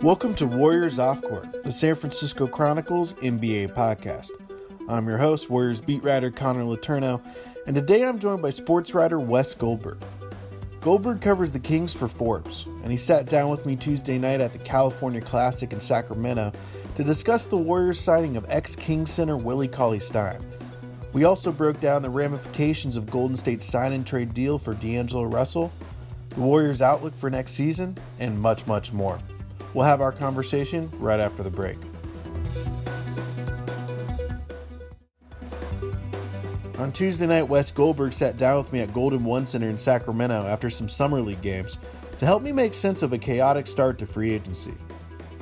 Welcome to Warriors Off Court, the San Francisco Chronicles NBA podcast. I'm your host, Warriors beat writer Connor Letourneau, and today I'm joined by sports writer Wes Goldberg. Goldberg covers the Kings for Forbes, and he sat down with me Tuesday night at the California Classic in Sacramento to discuss the Warriors signing of ex King center Willie Cauley Stein. We also broke down the ramifications of Golden State's sign and trade deal for D'Angelo Russell, the Warriors' outlook for next season, and much, much more. We'll have our conversation right after the break. On Tuesday night, Wes Goldberg sat down with me at Golden One Center in Sacramento after some Summer League games to help me make sense of a chaotic start to free agency.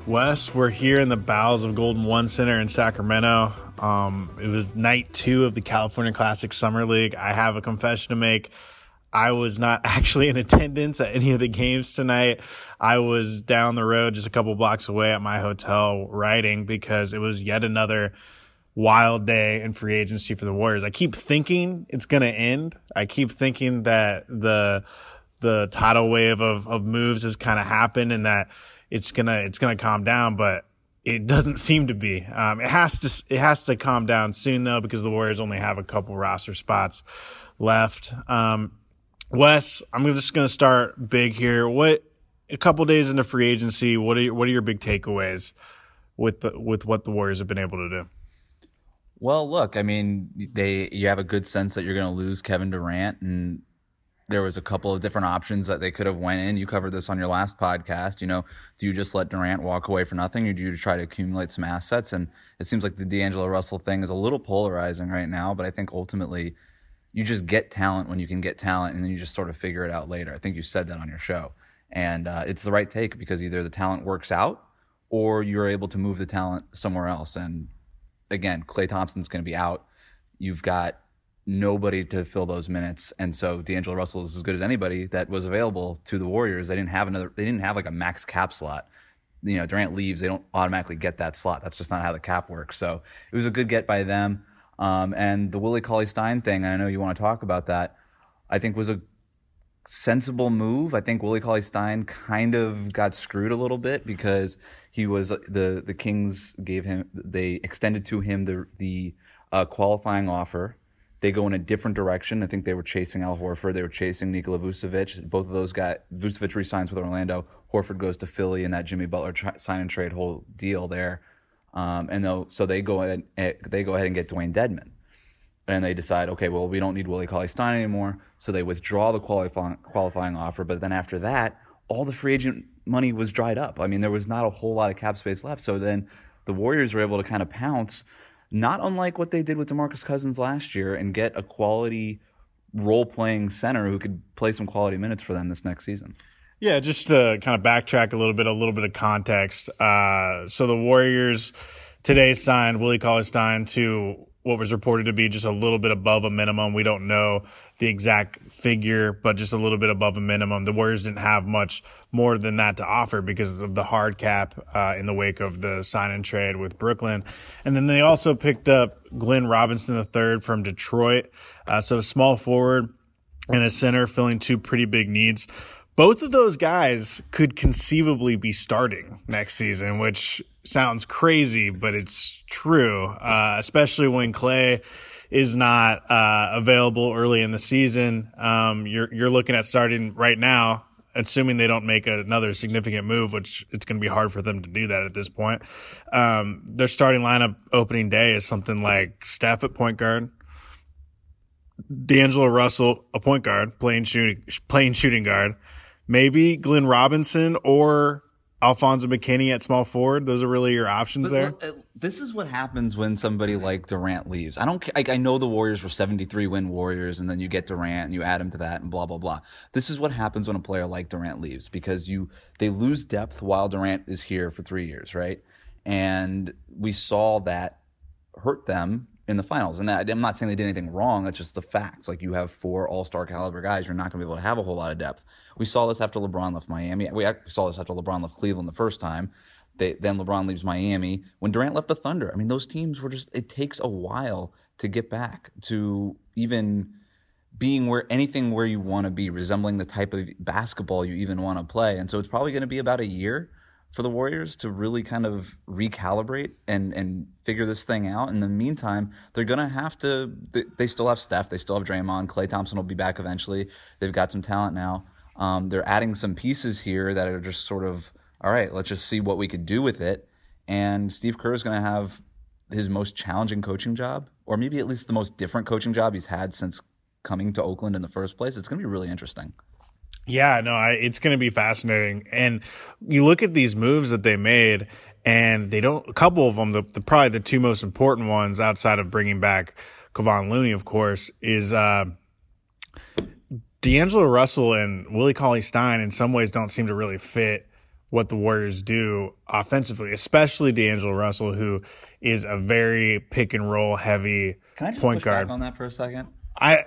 Wes, we're here in the bowels of Golden One Center in Sacramento. Um, it was night two of the California Classic Summer League. I have a confession to make. I was not actually in attendance at any of the games tonight. I was down the road just a couple blocks away at my hotel writing because it was yet another wild day in free agency for the Warriors. I keep thinking it's going to end. I keep thinking that the the tidal wave of, of moves has kind of happened and that it's gonna it's gonna calm down, but it doesn't seem to be. Um, it has to it has to calm down soon though because the Warriors only have a couple roster spots left. Um, Wes, I'm just going to start big here. What a couple days into free agency, what are your, what are your big takeaways with the, with what the Warriors have been able to do? Well, look, I mean, they you have a good sense that you're going to lose Kevin Durant, and there was a couple of different options that they could have went in. You covered this on your last podcast. You know, do you just let Durant walk away for nothing, or do you try to accumulate some assets? And it seems like the D'Angelo Russell thing is a little polarizing right now, but I think ultimately you just get talent when you can get talent, and then you just sort of figure it out later. I think you said that on your show, and uh, it's the right take because either the talent works out or you're able to move the talent somewhere else. And again, Klay Thompson's going to be out. You've got nobody to fill those minutes, and so D'Angelo Russell is as good as anybody that was available to the Warriors. They didn't have another. They didn't have like a max cap slot. You know, Durant leaves, they don't automatically get that slot. That's just not how the cap works. So it was a good get by them. Um, and the Willie Cauley Stein thing, I know you want to talk about that, I think was a sensible move. I think Willie Cauley Stein kind of got screwed a little bit because he was the the Kings gave him they extended to him the the uh, qualifying offer. They go in a different direction. I think they were chasing Al Horford. They were chasing Nikola Vucevic. Both of those guys. Vucevic resigns with Orlando. Horford goes to Philly, and that Jimmy Butler sign and trade whole deal there. Um, and so they go ahead, eh, they go ahead and get Dewayne Dedmon. And they decide, okay, well, we don't need Willie Cauley Stein anymore. So they withdraw the qualifying, qualifying offer. But then after that, all the free agent money was dried up. I mean, there was not a whole lot of cap space left. So then the Warriors were able to kind of pounce, not unlike what they did with DeMarcus Cousins last year, and get a quality role playing center who could play some quality minutes for them this next season. Yeah, just to kind of backtrack a little bit, a little bit of context. Uh, so the Warriors today signed Willie Cauley Stein to what was reported to be just a little bit above a minimum. We don't know the exact figure, but just a little bit above a minimum. The Warriors didn't have much more than that to offer because of the hard cap uh, in the wake of the sign and trade with Brooklyn. And then they also picked up Glenn Robinson III from Detroit. Uh, so a small forward and a center filling two pretty big needs both of those guys could conceivably be starting next season, which sounds crazy, but it's true, uh, especially when Klay is not uh, available early in the season. Um, you're you're looking at starting right now, assuming they don't make another significant move, which it's going to be hard for them to do that at this point. Um, their starting lineup opening day is something like Steph at point guard, D'Angelo Russell a point guard playing shooting playing shooting guard maybe Glenn Robinson or Alfonzo McKinnie at small forward. Those are really your options but, there. Uh, this is what happens when somebody like Durant leaves. I don't. Like, I know the Warriors were seventy-three win Warriors, and then you get Durant and you add him to that, and blah blah blah. This is what happens when a player like Durant leaves because you they lose depth while Durant is here for three years, right? And we saw that hurt them in the finals. And I'm not saying they did anything wrong. That's just the facts. Like you have four All Star caliber guys, you're not going to be able to have a whole lot of depth. We saw this after LeBron left Miami. We saw this after LeBron left Cleveland the first time. They, then LeBron leaves Miami. When Durant left the Thunder, I mean, those teams were just. It takes a while to get back to even being where anything where you want to be, resembling the type of basketball you even want to play. And so it's probably going to be about a year for the Warriors to really kind of recalibrate and and figure this thing out. In the meantime, they're gonna have to. They still have Steph, they still have Draymond. Klay Thompson will be back eventually. They've got some talent now. Um, they're adding some pieces here that are just sort of all right. Let's just see what we could do with it. And Steve Kerr is to have his most challenging coaching job, or maybe at least the most different coaching job he's had since coming to Oakland in the first place. It's going to be really interesting. Yeah, no, I, it's going to be fascinating. And you look at these moves that they made, and they don't. A couple of them, the, the probably the two most important ones outside of bringing back Kevon Looney, of course, is uh, D'Angelo Russell and Willie Cauley Stein. In some ways, don't seem to really fit what the Warriors do offensively, especially D'Angelo Russell, who is a very pick and roll heavy Can I just point push guard. back on that for a second? I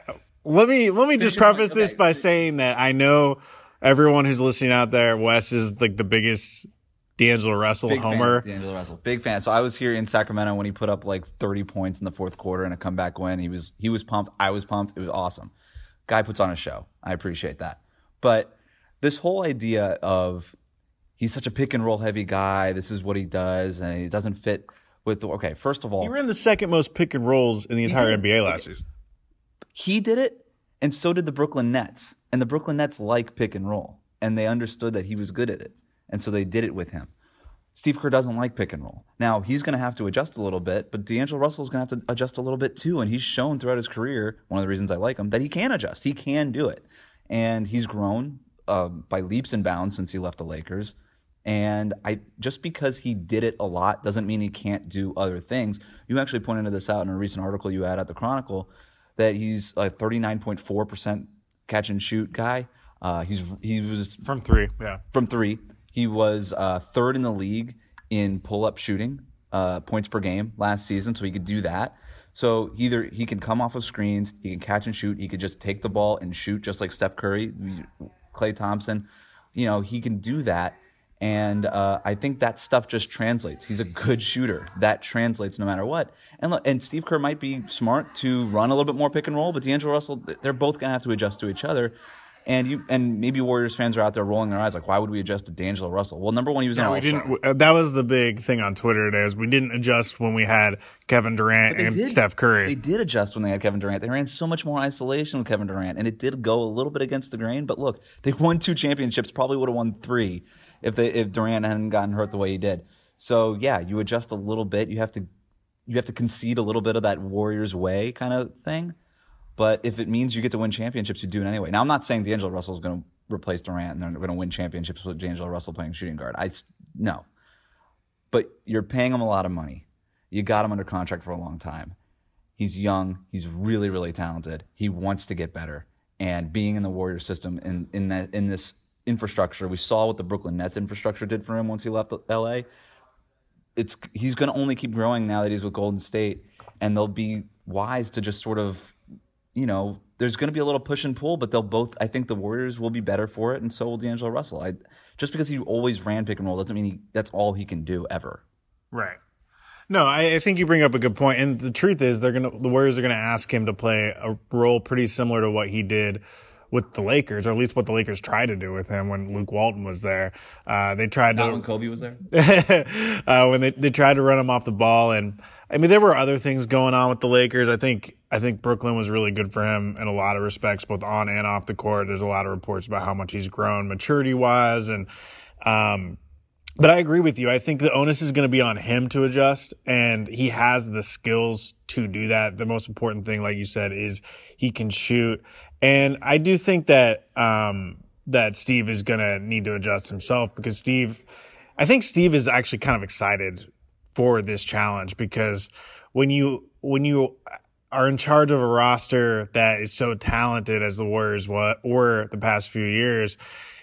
let me let me just preface point. this by saying that I know everyone who's listening out there, Wes is like the biggest D'Angelo Russell Big homer. of D'Angelo Russell, big fan. So I was here in Sacramento when he put up like 30 points in the fourth quarter and a comeback win. He was he was pumped. I was pumped. It was awesome. Guy puts on a show. I appreciate that. But this whole idea of he's such a pick and roll heavy guy. This is what he does, and he doesn't fit with the. Okay, first of all, He ran the second most pick and rolls in the entire did. NBA last season. He did it, and so did the Brooklyn Nets. And the Brooklyn Nets like pick and roll, and they understood that he was good at it, and so they did it with him. Steve Kerr doesn't like pick and roll. Now he's going to have to adjust a little bit, but D'Angelo Russell is going to have to adjust a little bit too. And he's shown throughout his career, one of the reasons I like him, that he can adjust. He can do it, and he's grown uh, by leaps and bounds since he left the Lakers. And I just because he did it a lot doesn't mean he can't do other things. You actually pointed this out in a recent article you had at the Chronicle that he's a 39.4% catch and shoot guy. Uh, he's he was From three, yeah. from three. He was uh, third in the league in pull up shooting uh, points per game last season, so he could do that. So either he can come off of screens, he can catch and shoot, he could just take the ball and shoot just like Steph Curry, Klay Thompson. You know, he can do that. And uh, I think that stuff just translates. He's a good shooter. That translates no matter what. And look, and Steve Kerr might be smart to run a little bit more pick and roll, but D'Angelo Russell, they're both gonna have to adjust to each other. And you and maybe Warriors fans are out there rolling their eyes like, why would we adjust to D'Angelo Russell? Well, number one, he was No, we didn't. That was the big thing on Twitter today. Is we didn't adjust when we had Kevin Durant and did. Steph Curry. They did adjust when they had Kevin Durant. They ran so much more isolation with Kevin Durant, and it did go a little bit against the grain. But look, they won two championships. Probably would have won three if they if Durant hadn't gotten hurt the way he did. So yeah, you adjust a little bit. You have to you have to concede a little bit of that Warriors way kind of thing. But if it means you get to win championships, you do it anyway. Now I'm not saying D'Angelo Russell is going to replace Durant and they're going to win championships with D'Angelo Russell playing shooting guard. I no but you're paying him a lot of money. You got him under contract for a long time. He's young. He's really, really talented. He wants to get better. And being in the Warrior system in in that in this infrastructure, we saw what the Brooklyn Nets infrastructure did for him once he left LA. It's he's going to only keep growing now that he's with Golden State, and they'll be wise to just sort of, you know, there's going to be a little push and pull, but they'll both. I think the Warriors will be better for it, and so will D'Angelo Russell. I just because he always ran pick and roll doesn't mean he, that's all he can do ever. Right. No, I, I think you bring up a good point, and the truth is, they're gonna the Warriors are gonna ask him to play a role pretty similar to what he did with the Lakers, or at least what the Lakers tried to do with him when Luke Walton was there. Uh, they tried Not to when Kobe was there. uh, when they, they tried to run him off the ball. And I mean, there were other things going on with the Lakers. I think I think Brooklyn was really good for him in a lot of respects, both on and off the court. There's a lot of reports about how much he's grown maturity wise, and um, but I agree with you. I think the onus is going to be on him to adjust, and he has the skills to do that. The most important thing, like you said, is he can shoot. And I do think that um, that Steve is to need to adjust himself because Steve, I think Steve is actually kind of excited for this challenge because when you when you are in charge of a roster that is so talented as the Warriors wa- were the past few years,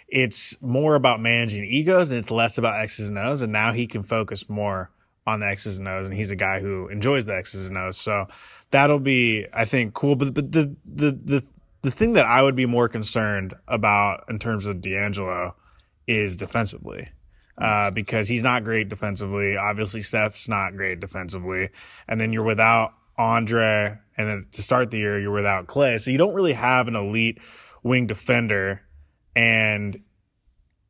it's more about managing egos and it's less about X's and O's. And now he can focus more on the X's and O's. And he's a guy who enjoys the X's and O's. So that'll be, I think, cool. But, but the, the, the, the thing that I would be more concerned about in terms of D'Angelo is defensively. Uh, because he's not great defensively. Obviously, Steph's not great defensively. And then you're without Andre. And then to start the year, you're without Klay. So you don't really have an elite wing defender. And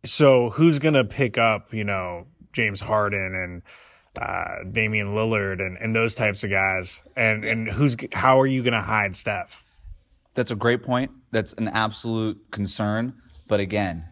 so who's gonna pick up, you know, James Harden and uh, Damian Lillard and, and those types of guys, and and who's how are you gonna hide Steph? That's a great point. That's an absolute concern. But again,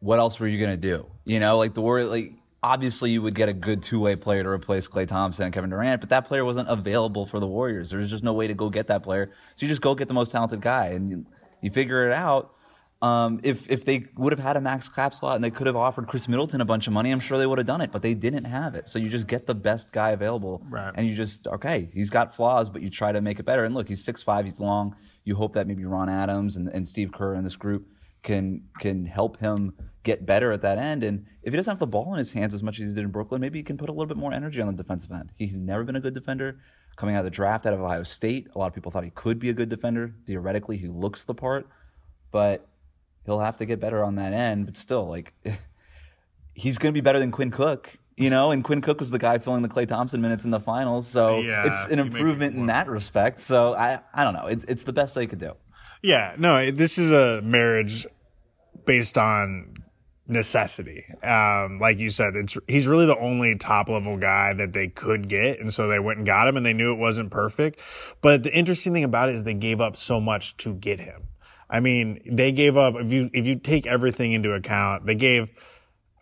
what else were you gonna do? You know, like the Warriors, like obviously you would get a good two way player to replace Klay Thompson and Kevin Durant, but that player wasn't available for the Warriors. There's just no way to go get that player. So you just go get the most talented guy and you, you figure it out. Um, if if they would have had a max cap slot and they could have offered Khris Middleton a bunch of money, I'm sure they would have done it, but they didn't have it. So you just get the best guy available, Right. and you just okay, he's got flaws, but you try to make it better. And look, he's six five, he's long. You hope that maybe Ron Adams and, and Steve Kerr and this group can can help him get better at that end. And if he doesn't have the ball in his hands as much as he did in Brooklyn, maybe he can put a little bit more energy on the defensive end. He's never been a good defender. Coming out of the draft out of Ohio State, a lot of people thought he could be a good defender. Theoretically, he looks the part, but he'll have to get better on that end. But still, like he's going to be better than Quinn Cook. You know, and Quinn Cook was the guy filling the Klay Thompson minutes in the finals, so Yeah, it's an you make a good improvement in that respect. So I, I don't know. It's it's the best they could do. Yeah, no, this is a marriage based on necessity. Um, like you said, it's he's really the only top level guy that they could get, and so they went and got him, and they knew it wasn't perfect. But the interesting thing about it is they gave up so much to get him. I mean, they gave up if you if you take everything into account, they gave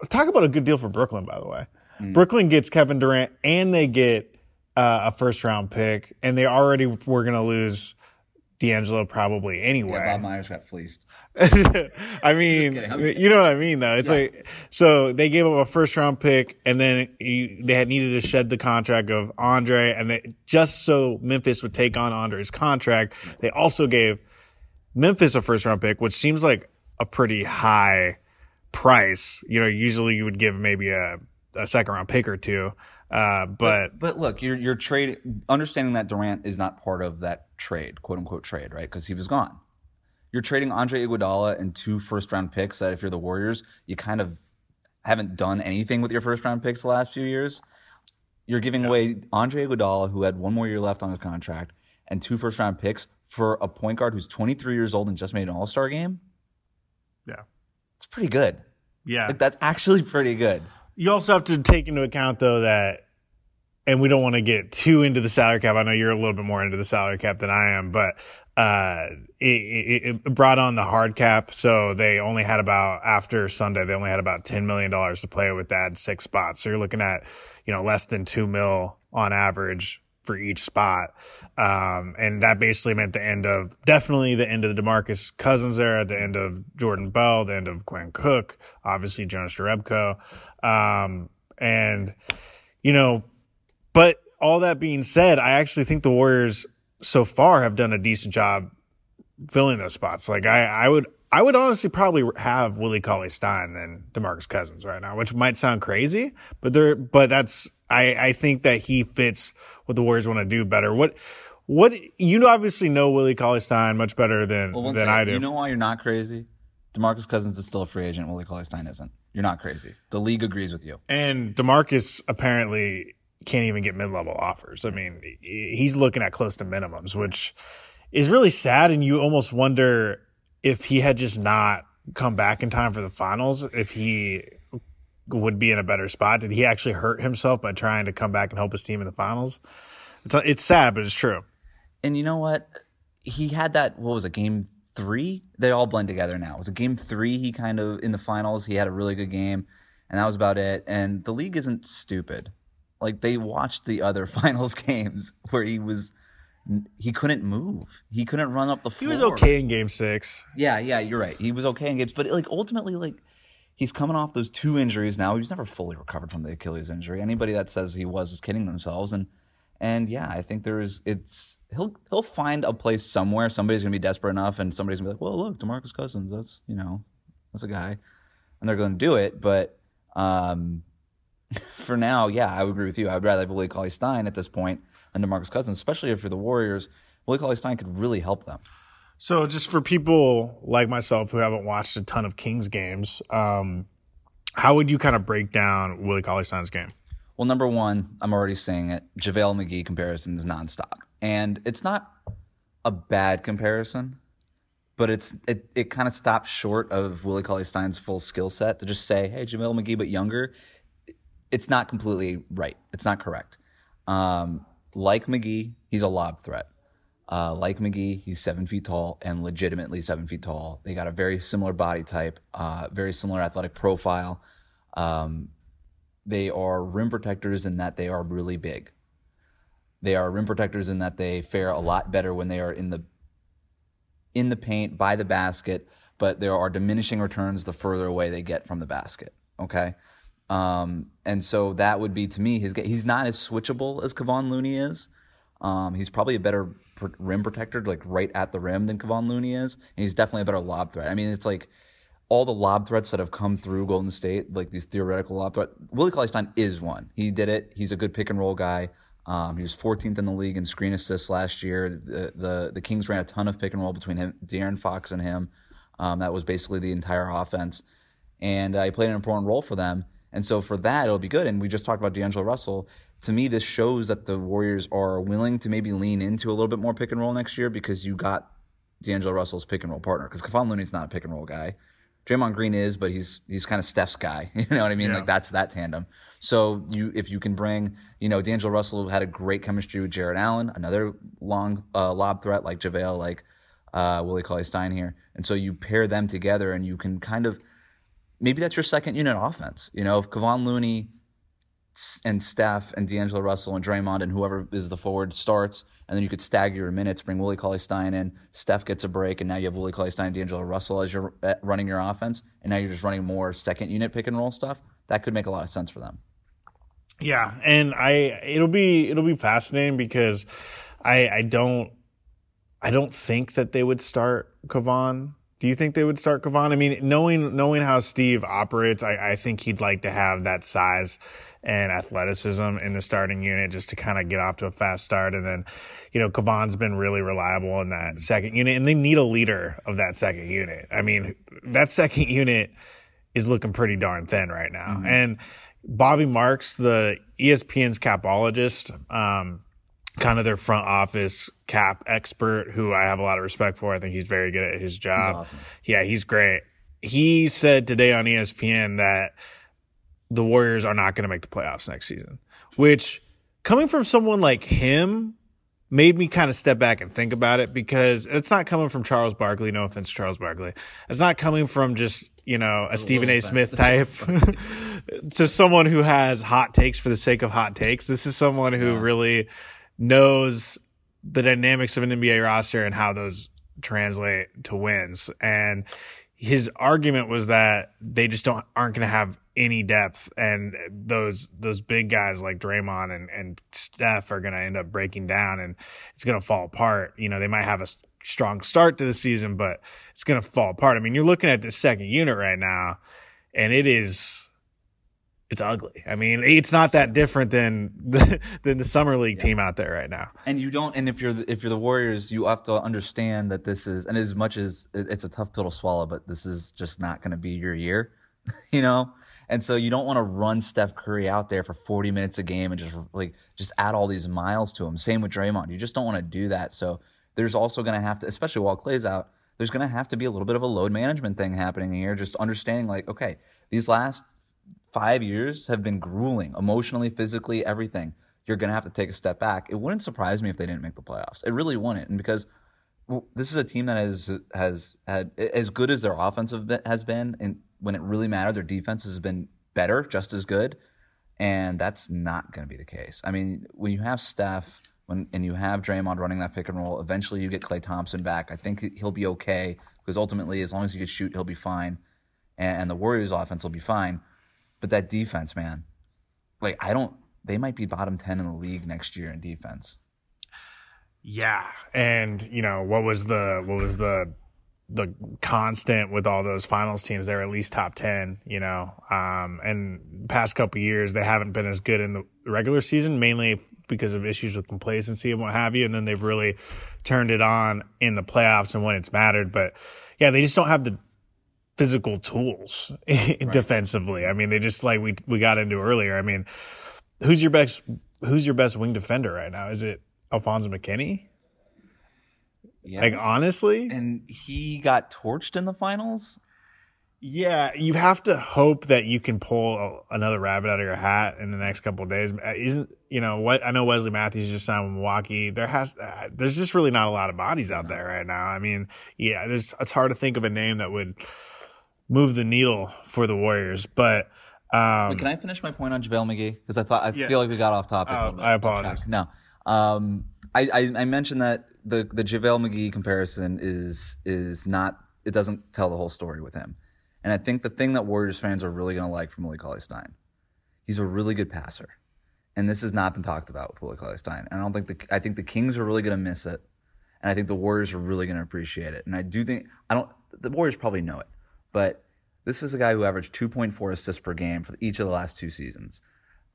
talk about a good deal for Brooklyn, by the way. Brooklyn gets Kevin Durant and they get uh, a first round pick, and they already were going to lose D'Angelo probably anyway. Yeah, Bob Myers got fleeced. I mean, kidding, I'm kidding. you know what I mean, though. It's like so they gave up a first round pick, and then you, they had needed to shed the contract of Andre, and they, just so Memphis would take on Andre's contract, they also gave Memphis a first round pick, which seems like a pretty high price. You know, usually you would give maybe a, a second round pick or two, uh, but But look, you're you're trade understanding that Durant is not part of that trade, quote unquote trade, right? Because he was gone. You're trading Andre Iguodala and two first round picks that if you're the Warriors, you kind of haven't done anything with your first round picks the last few years. You're giving away Andre Iguodala, who had one more year left on his contract, and two first round picks for a point guard who's 23 years old and just made an All Star game. yeah, It's pretty good. yeah. Like that's actually pretty good. You also have to take into account though that, and we don't want to get too into the salary cap. I know you're a little bit more into the salary cap than I am, but uh, it, it, it brought on the hard cap, so they only had about after Sunday they only had about ten million dollars to play with. That six spots, so you're looking at you know less than two mil on average for each spot, um, and that basically meant the end of definitely the end of the Demarcus Cousins era, the end of Jordan Bell, the end of Quinn Cook, obviously Jonas Jerebko, um, and you know, but all that being said, I actually think the Warriors so far have done a decent job filling those spots. Like I, I would, I would honestly probably have Willie Cauley Stein than Demarcus Cousins right now, which might sound crazy, but there, but that's I, I think that he fits what the Warriors want to do better. What, what you obviously know Willie Cauley Stein much better than Well, than second. I do. You know why you're not crazy? Demarcus Cousins is still a free agent. Willie Cauley Stein isn't. You're not crazy. The league agrees with you. And Demarcus apparently can't even get mid level offers. I mean, he's looking at close to minimums, which is really sad. And you almost wonder if he had just not come back in time for the finals, if he would be in a better spot. Did he actually hurt himself by trying to come back and help his team in the finals? It's, it's sad, but it's true. And you know what? He had that. What was it? Game three. They all blend together now. It was a game three. He kind of in the finals. He had a really good game, and that was about it. And the league isn't stupid. Like they watched the other finals games where he was. He couldn't move. He couldn't run up the floor. He was okay in game six. Yeah, yeah, you're right. He was okay in games, but like ultimately, like he's coming off those two injuries now. He was never fully recovered from the Achilles injury. Anybody that says he was is kidding themselves. And and yeah, I think there is. It's he'll he'll find a place somewhere. Somebody's gonna be desperate enough, and somebody's gonna be like, well, look, Demarcus Cousins. That's you know, that's a guy, and they're gonna do it. But um, for now, yeah, I would agree with you. I would rather have Willie Cauley Stein at this point than Demarcus Cousins, especially if you're the Warriors. Willie Cauley Stein could really help them. So, just for people like myself who haven't watched a ton of Kings games, um, how would you kind of break down Willie Cauley Stein's game? Well, number one, I'm already saying it. JaVale McGee comparison is nonstop. And it's not a bad comparison, but it's it, it kind of stops short of Willie Cauley Stein's full skill set to just say, hey, JaVale McGee, but younger. It's not completely right. It's not correct. Um, like McGee, he's a lob threat. Uh, like McGee, he's seven feet tall and legitimately seven feet tall. They got a very similar body type, uh, very similar athletic profile. Um, they are rim protectors in that they are really big. They are rim protectors in that they fare a lot better when they are in the in the paint by the basket, but there are diminishing returns the further away they get from the basket. Okay. Um, and so that would be to me his he's not as switchable as Kevon Looney is. Um, he's probably a better rim protector, like right at the rim, than Kevon Looney is, and he's definitely a better lob threat. I mean, it's like all the lob threats that have come through Golden State, like these theoretical lob threats. Willie Cauley Stein is one. He did it. He's a good pick and roll guy. Um, he was 14th in the league in screen assists last year. The, the, the Kings ran a ton of pick and roll between him, De'Aaron Fox and him. Um, that was basically the entire offense, and uh, he played an important role for them. And so for that, it'll be good. And we just talked about D'Angelo Russell to me, this shows that the Warriors are willing to maybe lean into a little bit more pick and roll next year because you got D'Angelo Russell's pick and roll partner. Because Kevon Looney's not a pick and roll guy. Draymond Green is, but he's he's kind of Steph's guy. You know what I mean? Yeah. Like that's that tandem. So you if you can bring, you know, D'Angelo Russell had a great chemistry with Jarrett Allen, another long uh, lob threat like JaVale, like uh, Willie Cauley Stein here, and so you pair them together and you can kind of maybe that's your second unit offense. You know, if Kevon Looney and Steph and D'Angelo Russell and Draymond and whoever is the forward starts, and then you could stagger your minutes, bring Willie Cauley Stein in, Steph gets a break, and now you have Willie Cauley Stein and D'Angelo Russell as you're uh, running your offense, and now you're just running more second unit pick and roll stuff. That could make a lot of sense for them. Yeah, and I it'll be it'll be fascinating because I I don't I don't think that they would start Kevon do you think they would start Kevon? I mean, knowing knowing how Steve operates, I, I think he'd like to have that size and athleticism in the starting unit just to kind of get off to a fast start. And then, you know, Kevon's been really reliable in that second unit, and they need a leader of that second unit. I mean, that second unit is looking pretty darn thin right now. Mm-hmm. And Bobby Marks, the ESPN's capologist, um, kind of their front office cap expert who I have a lot of respect for. I think he's very good at his job. He's awesome. Yeah, he's great. He said today on ESPN that the Warriors are not going to make the playoffs next season, which coming from someone like him made me kind of step back and think about it because it's not coming from Charles Barkley. No offense to Charles Barkley. It's not coming from just, you know, a, a Stephen A. Smith type to someone who has hot takes for the sake of hot takes. This is someone who yeah. really knows the dynamics of an NBA roster and how those translate to wins. And his argument was that they just don't aren't going to have any depth, and those those big guys like Draymond and and Steph are going to end up breaking down, and it's going to fall apart. You know, they might have a strong start to the season, but it's going to fall apart. I mean, you're looking at the second unit right now, and it is it's ugly. I mean, it's not that different than the, than the summer league yeah. team out there right now. And you don't. And if you're if you're the Warriors, you have to understand that this is. And as much as it's a tough pill to swallow, but this is just not going to be your year, you know. And so you don't want to run Steph Curry out there for 40 minutes a game and just like just add all these miles to him. Same with Draymond. You just don't want to do that. So there's also going to have to, especially while Klay's out, there's going to have to be a little bit of a load management thing happening here. Just understanding like, okay, these last five years have been grueling, emotionally, physically, everything. You're going to have to take a step back. It wouldn't surprise me if they didn't make the playoffs. It really wouldn't, and because this is a team that has has had as good as their offensive has been, and when it really mattered, their defense has been better, just as good, and that's not going to be the case. I mean, when you have Steph. When, and you have Draymond running that pick and roll. Eventually, you get Klay Thompson back. I think he'll be okay because ultimately, as long as he can shoot, he'll be fine, and the Warriors' offense will be fine. But that defense, man, like I don't. They might be bottom ten in the league next year in defense. Yeah, and you know what was the what was the the constant with all those finals teams they're at least top 10 you know um, and past couple years they haven't been as good in the regular season mainly because of issues with complacency and what have you and then they've really turned it on in the playoffs and when it's mattered but yeah they just don't have the physical tools right. defensively. I mean, they just like we we got into earlier. I mean, who's your best who's your best wing defender right now? Is it Alfonzo McKinnie? Yes. Like honestly, and he got torched in the finals. Yeah, you have to hope that you can pull another rabbit out of your hat in the next couple of days. Uh, isn't you know what? I know Wesley Matthews just signed with Milwaukee. There has uh, there's just really not a lot of bodies out there right now. I mean, yeah, there's it's hard to think of a name that would move the needle for the Warriors. But um, Wait, can I finish my point on JaVale McGee? Because I thought I Yeah. feel like we got off topic. bit. I apologize. No, um, I, I I mentioned that the the JaVale McGee comparison is is not it doesn't tell the whole story with him, and I think the thing that Warriors fans are really going to like from Willie Cauley Stein, he's a really good passer, and this has not been talked about with Willie Cauley Stein. And I don't think the I think the Kings are really going to miss it, and I think the Warriors are really going to appreciate it. And I do think I don't the Warriors probably know it, but this is a guy who averaged 2.4 assists per game for each of the last two seasons.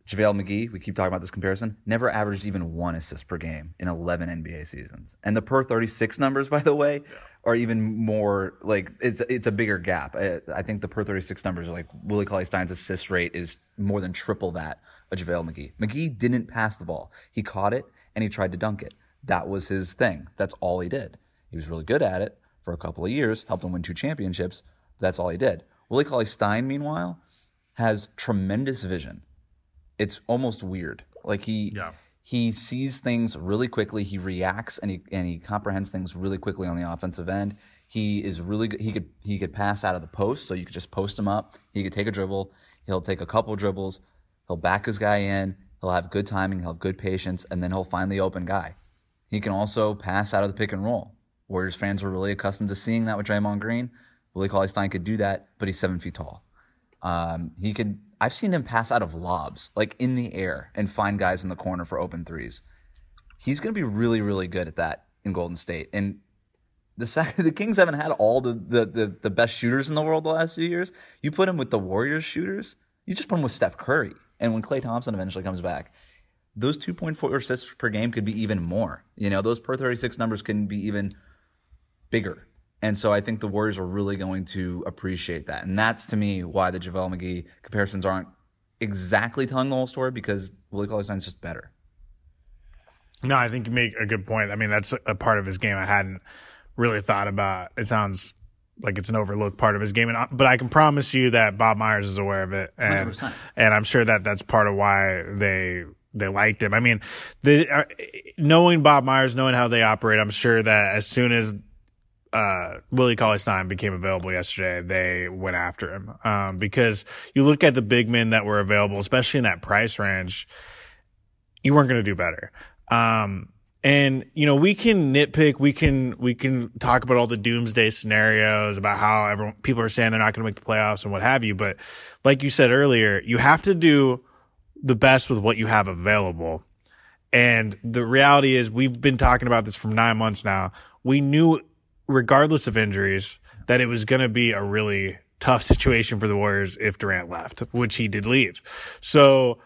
JaVale McGee, we keep talking about this comparison, never averaged even one assist per game in 11 NBA seasons. And the per 36 numbers, by the way, are even more like it's it's a bigger gap. I, I think the per 36 numbers are like Willie Cauley Stein's assist rate is more than triple that of JaVale McGee. McGee didn't pass the ball. He caught it and he tried to dunk it. That was his thing. That's all he did. He was really good at it for a couple of years, helped him win two championships. That's all he did. Willie Cauley Stein, meanwhile, has tremendous vision. It's almost weird. Like he Yeah. he sees things really quickly. He reacts and he and he comprehends things really quickly on the offensive end. He is really good. He could he could pass out of the post, so you could just post him up. He could take a dribble. He'll take a couple dribbles. He'll back his guy in. He'll have good timing. He'll have good patience, and then he'll find the open guy. He can also pass out of the pick and roll. Warriors fans were really accustomed to seeing that with Draymond Green. Willie Cauley Stein could do that, but he's seven feet tall. Um, he could. I've seen him pass out of lobs, like in the air, and find guys in the corner for open threes. He's going to be really, really good at that in Golden State. And the the Kings haven't had all the, the the the best shooters in the world the last few years. You put him with the Warriors shooters. You just put him with Steph Curry, and when Klay Thompson eventually comes back, those 2.4 assists per game could be even more. You know, those per 36 numbers can be even bigger. And so I think the Warriors are really going to appreciate that. And that's to me why the JaVale McGee comparisons aren't exactly telling the whole story because Willie Cauley Stein's just better. No, I think you make a good point. I mean, that's a part of his game I hadn't really thought about. It sounds like it's an overlooked part of his game, and but I can promise you that Bob Myers is aware of it, and 100%. and I'm sure that that's part of why they they liked him. I mean, the uh, knowing Bob Myers, knowing how they operate, I'm sure that as soon as uh, Willie Cauley Stein became available yesterday, they went after him um, because you look at the big men that were available, especially in that price range you weren't going to do better. Um, and you know, we can nitpick, we can we can talk about all the doomsday scenarios about how everyone people are saying they're not going to make the playoffs and what have you. But like you said earlier, you have to do the best with what you have available. And the reality is, we've been talking about this for nine months now. We knew, regardless of injuries, that it was going to be a really tough situation for the Warriors if Durant left, which he did leave. So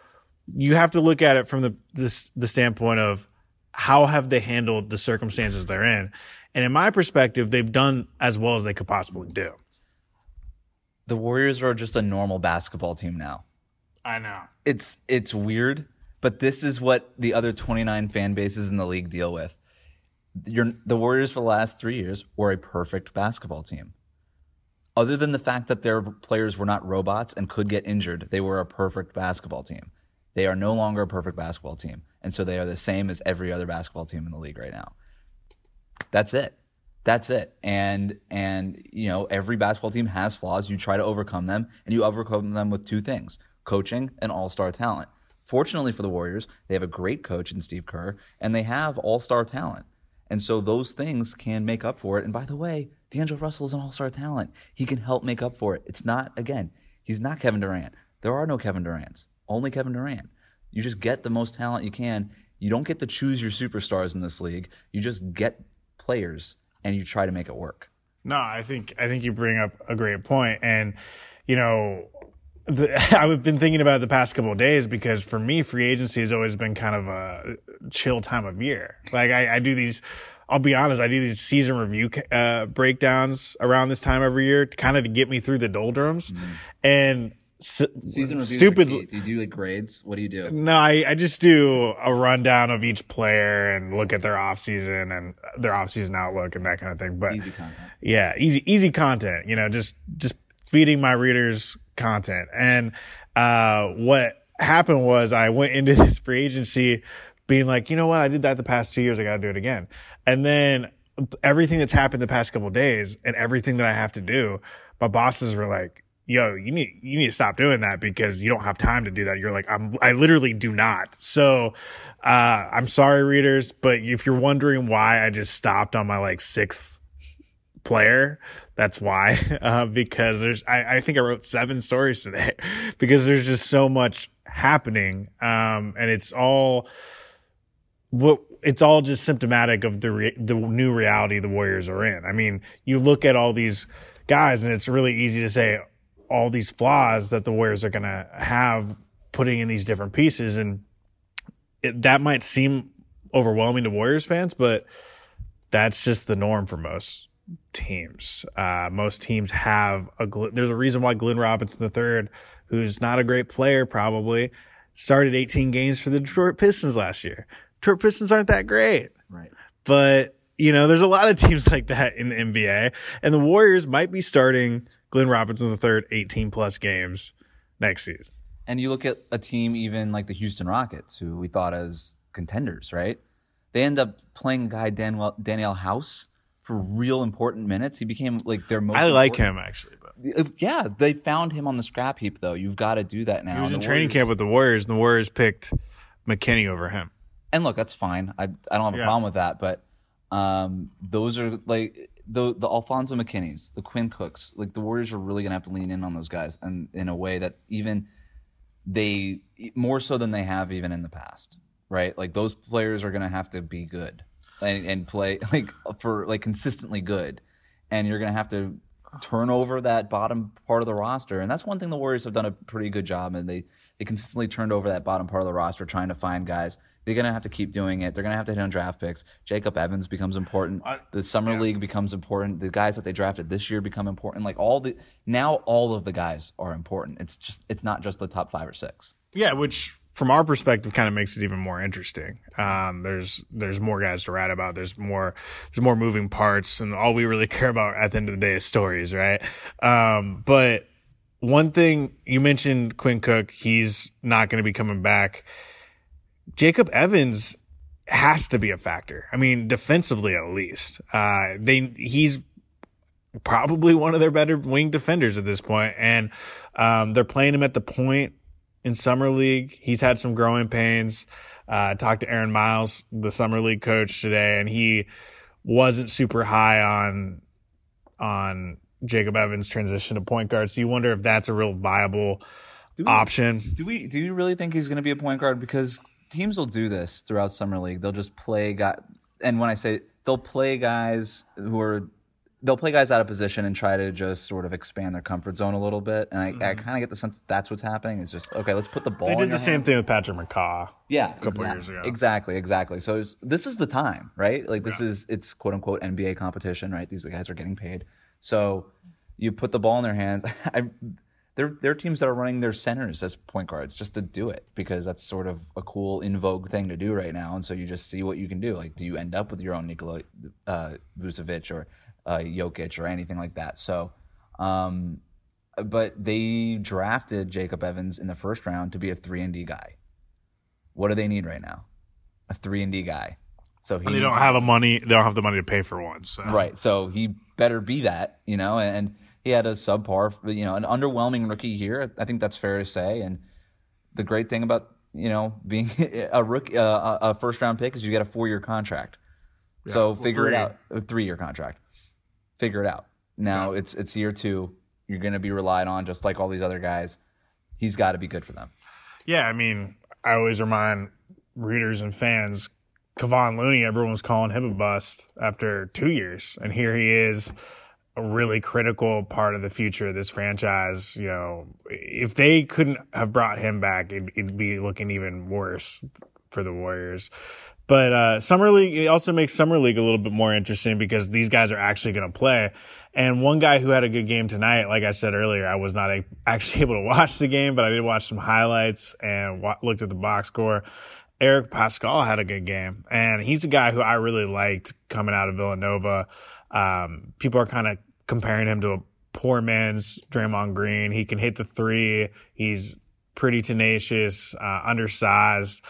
you have to look at it from the this, the standpoint of how have they handled the circumstances they're in. And in my perspective, they've done as well as they could possibly do. The Warriors are just a normal basketball team now. I know. It's it's weird, but this is what the other 29 fan bases in the league deal with. You're, the Warriors for the last 3 years were a perfect basketball team. Other than the fact that their players were not robots and could get injured, they were a perfect basketball team. They are no longer a perfect basketball team, and so they are the same as every other basketball team in the league right now. That's it. That's it. And and you know, every basketball team has flaws. You try to overcome them, and you overcome them with two things: coaching and all-star talent. Fortunately for the Warriors, they have a great coach in Steve Kerr, and they have all-star talent. And so those things can make up for it. And by the way, D'Angelo Russell is an all-star talent. He can help make up for it. It's not again, he's not Kevin Durant. There are no Kevin Durants. Only Kevin Durant. You just get the most talent you can. You don't get to choose your superstars in this league. You just get players and you try to make it work. No, I think I think you bring up a great point, and you know, the, I've been thinking about it the past couple of days because for me, free agency has always been kind of a chill time of year. Like I, I do these. I'll be honest, I do these season review uh, breakdowns around this time every year, to kind of to get me through the doldrums. And s- Season reviews are stupid. Do you do like grades? What do you do? No, I, I just do a rundown of each player and look at their off season and their off season outlook and that kind of thing. But Easy content. yeah, easy easy content. You know, just just feeding my readers content. And uh, what happened was I went into this free agency being like, you know what, I did that the past two years. I got to do it again. And then everything that's happened the past couple days and everything that I have to do, my bosses were like, yo, you need, you need to stop doing that because you don't have time to do that. You're like, I'm, I literally do not. So, uh, I'm sorry readers, but if you're wondering why I just stopped on my like sixth player, that's why, uh, because there's, I, I think I wrote seven stories today because there's just so much happening. Um, and it's all, what it's all just symptomatic of the re- the new reality the Warriors are in. I mean, you look at all these guys, and it's really easy to say all these flaws that the Warriors are going to have putting in these different pieces, and it, that might seem overwhelming to Warriors fans, but that's just the norm for most teams. Uh, most teams have a. There's a reason why Glenn Robinson III, who's not a great player, probably started 18 games for the Detroit Pistons last year. Detroit Pistons aren't that great, Right. but you know, there's a lot of teams like that in the NBA, and the Warriors might be starting Glenn Robinson III 18 plus games next season. And you look at a team even like the Houston Rockets, who we thought as contenders, right? They end up playing a guy Daniel Danuel House for real important minutes. He became like their most. I like important- him actually, but Uh, Yeah, they found him on the scrap heap though. You've got to do that now. he was in training Warriors- camp with the Warriors, and the Warriors picked McKinnie over him. and look, that's fine. I I don't have a Yeah. problem with that. But um, those are like the the Alfonzo McKinnies, the Quinn Cooks. Like the Warriors are really gonna have to lean in on those guys, and in a way that even they more so than they have even in the past, right? Like those players are gonna have to be good and and play like for like consistently good, and you're gonna have to turn over that bottom part of the roster. And that's one thing the Warriors have done a pretty good job, and they they consistently turned over that bottom part of the roster, trying to find guys. They're gonna have to keep doing it. They're gonna have to hit on draft picks. Jacob Evans becomes important. I- the summer yeah. league becomes important. The guys that they drafted this year become important. Like all the now, all of the guys are important. It's just it's not just the top five or six. Yeah, which from our perspective kind of makes it even more interesting. Um, there's there's more guys to write about. There's more there's more moving parts, and all we really care about at the end of the day is stories, right? Um, but one thing you mentioned, Quinn Cook, he's not going to be coming back. Jacob Evans has to be a factor. I mean, defensively at least. Uh, they he's probably one of their better wing defenders at this point, and um, they're playing him at the point in summer league. He's had some growing pains. Uh, I talked to Aaron Miles, the summer league coach today, and he wasn't super high on on Jacob Evans' transition to point guard. So you wonder if that's a real viable Do we, option. do we do you really think he's going to be a point guard? Because teams will do this throughout summer league. They'll just play guy, and when I say they'll play guys who are they'll play guys out of position and try to just sort of expand their comfort zone a little bit. And I, I kind of get the sense that that's what's happening. It's just okay. Let's put the ball. They did the same hands. thing with Patrick McCaw. Yeah, a couple exact- years ago. Exactly, exactly. So it's, this is the time, right? Like this is it's quote unquote NBA competition, right? These guys are getting paid, so you put the ball in their hands. I, there, there are teams that are running their centers as point guards just to do it because that's sort of a cool in vogue thing to do right now. And so you just see what you can do. Like, do you end up with your own Nikola uh, Vucevic or uh, Jokic or anything like that? So, um, but they drafted Jacob Evans in the first round to be a three and D guy. What do they need right now? A three and D guy. So he And they don't have a money. They don't have the money to pay for one. So. right. So he better be that, you know. And he had a subpar, you know, an underwhelming rookie here. I think that's fair to say. And the great thing about you know being a rookie, uh, a first round pick is you get a four year contract. so well, figure it out. A three year contract. Figure it out. Now it's it's year two. You're going to be relied on just like all these other guys. He's got to be good for them. Yeah, I mean, I always remind readers and fans, Kevon Looney, everyone was calling him a bust after two years, and here he is, a really critical part of the future of this franchise. You know, if they couldn't have brought him back, it'd, it'd be looking even worse for the Warriors. But uh, summer league it also makes summer league a little bit more interesting because these guys are actually going to play. And one guy who had a good game tonight, like I said earlier, I was not a, actually able to watch the game, but I did watch some highlights and wa- looked at the box score. Eric Paschall had a good game, and he's a guy who I really liked coming out of Villanova. Um, people are kind of comparing him to a poor man's Draymond Green. He can hit the three. He's pretty tenacious, uh, undersized.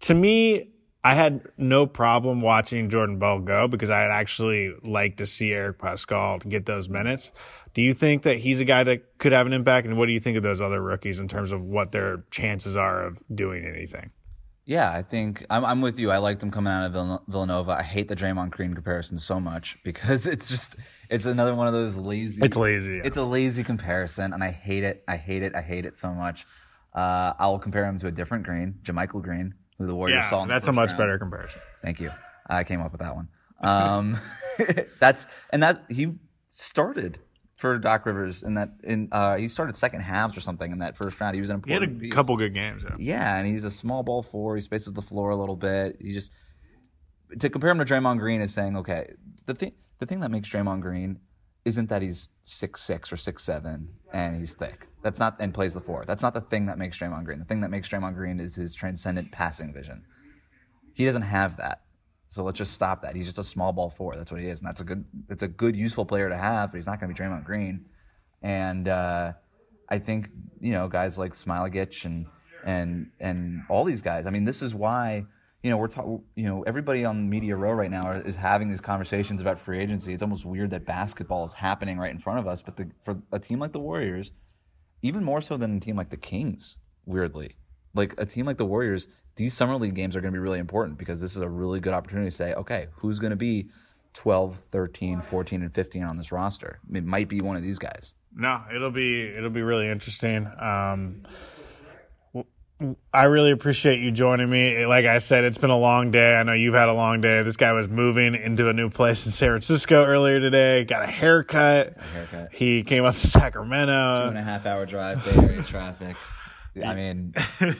To me, I had no problem watching Jordan Bell go because I'd actually like to see Eric Paschall get those minutes. Do you think that he's a guy that could have an impact? And what do you think of those other rookies in terms of what their chances are of doing anything? Yeah, I think I'm, I'm with you. I liked him coming out of Villanova. I hate the Draymond Green comparison so much because it's just it's another one of those lazy. It's lazy. Yeah. It's a lazy comparison, and I hate it. I hate it. I hate it so much. Uh, I'll compare him to a different Green, JaMychal Green, who the Warriors yeah, saw. that's a much round. better comparison. Thank you. I came up with that one. Um, that's and that he started for Doc Rivers in that in uh, he started second halves or something in that first round. He was an He had a piece. couple good games. Yeah. Yeah, and he's a small ball four. He spaces the floor a little bit. He just to compare him to Draymond Green is saying, okay, the thing the thing that makes Draymond Green isn't that he's six six or six seven and he's thick. That's not and plays the four. That's not the thing that makes Draymond Green. The thing that makes Draymond Green is his transcendent passing vision. He doesn't have that. So let's just stop that. He's just a small ball four. That's what he is, and that's a good. It's a good, useful player to have, but he's not going to be Draymond Green. And uh, I think you know guys like Smailagic and and and all these guys. I mean, this is why you know we're talking. You know, everybody on Media Row right now is having these conversations about free agency. It's almost weird that basketball is happening right in front of us, but the, for a team like the Warriors, even more so than a team like the Kings, weirdly, like a team like the Warriors, these summer league games are going to be really important because this is a really good opportunity to say, okay, who's going to be 12, 13, 14, and 15 on this roster? It might be one of these guys. No, it'll be it'll be really interesting. Um, I really appreciate you joining me. Like I said, it's been a long day. I know you've had a long day. This guy was moving into a new place in San Francisco earlier today. Got a haircut. A haircut. He came up to Sacramento. Two and a half hour drive, Bay Area traffic. I mean, it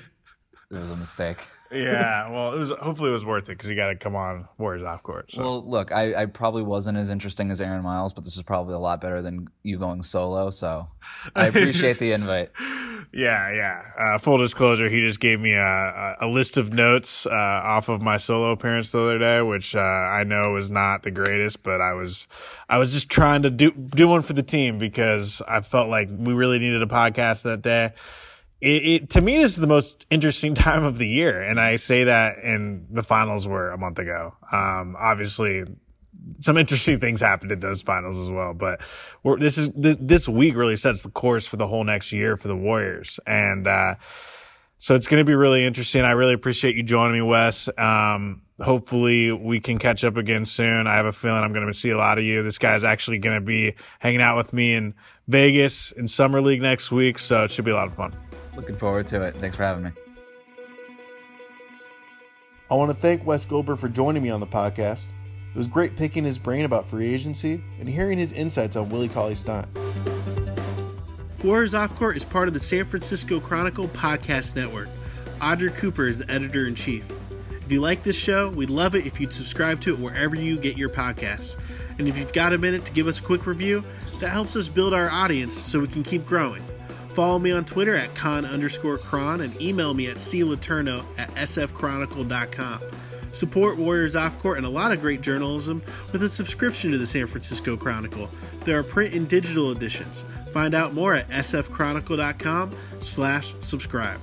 was a mistake. Yeah, well, it was. Hopefully, it was worth it because you got to come on Warriors off court. So. Well, look, I, I probably wasn't as interesting as Aaron Miles, but this is probably a lot better than you going solo. So I appreciate the invite. Yeah, yeah. Uh, full disclosure, he just gave me a, a, a list of notes uh, off of my solo appearance the other day, which uh, I know was not the greatest, but I was I was just trying to do do one for the team because I felt like we really needed a podcast that day. It, it, to me this is the most interesting time of the year and i say that and the finals were a month ago. Um, obviously some interesting things happened at those finals as well but this is th- this week really sets the course for the whole next year for the warriors and uh, so it's going to be really interesting. I really appreciate you joining me wes. Um, hopefully we can catch up again soon. I have a feeling i'm going to see a lot of you. This guy's actually going to be hanging out with me in vegas in summer league next week so it should be a lot of fun Looking forward to it. Thanks for having me. I want to thank Wes Goldberg for joining me on the podcast. It was great picking his brain about free agency and hearing his insights on Willie Cauley Stein. Warriors Off Court is part of the San Francisco Chronicle podcast network. Audrey Cooper is the editor in chief. If you like this show, we'd love it if you'd subscribe to it wherever you get your podcasts. And if you've got a minute to give us a quick review, that helps us build our audience so we can keep growing. Follow me on Twitter at con underscore chron and email me at cletourneau at sfchronicle.com. Support Warriors Off Court and a lot of great journalism with a subscription to the San Francisco Chronicle. There are print and digital editions. Find out more at sfchronicle.com slash subscribe.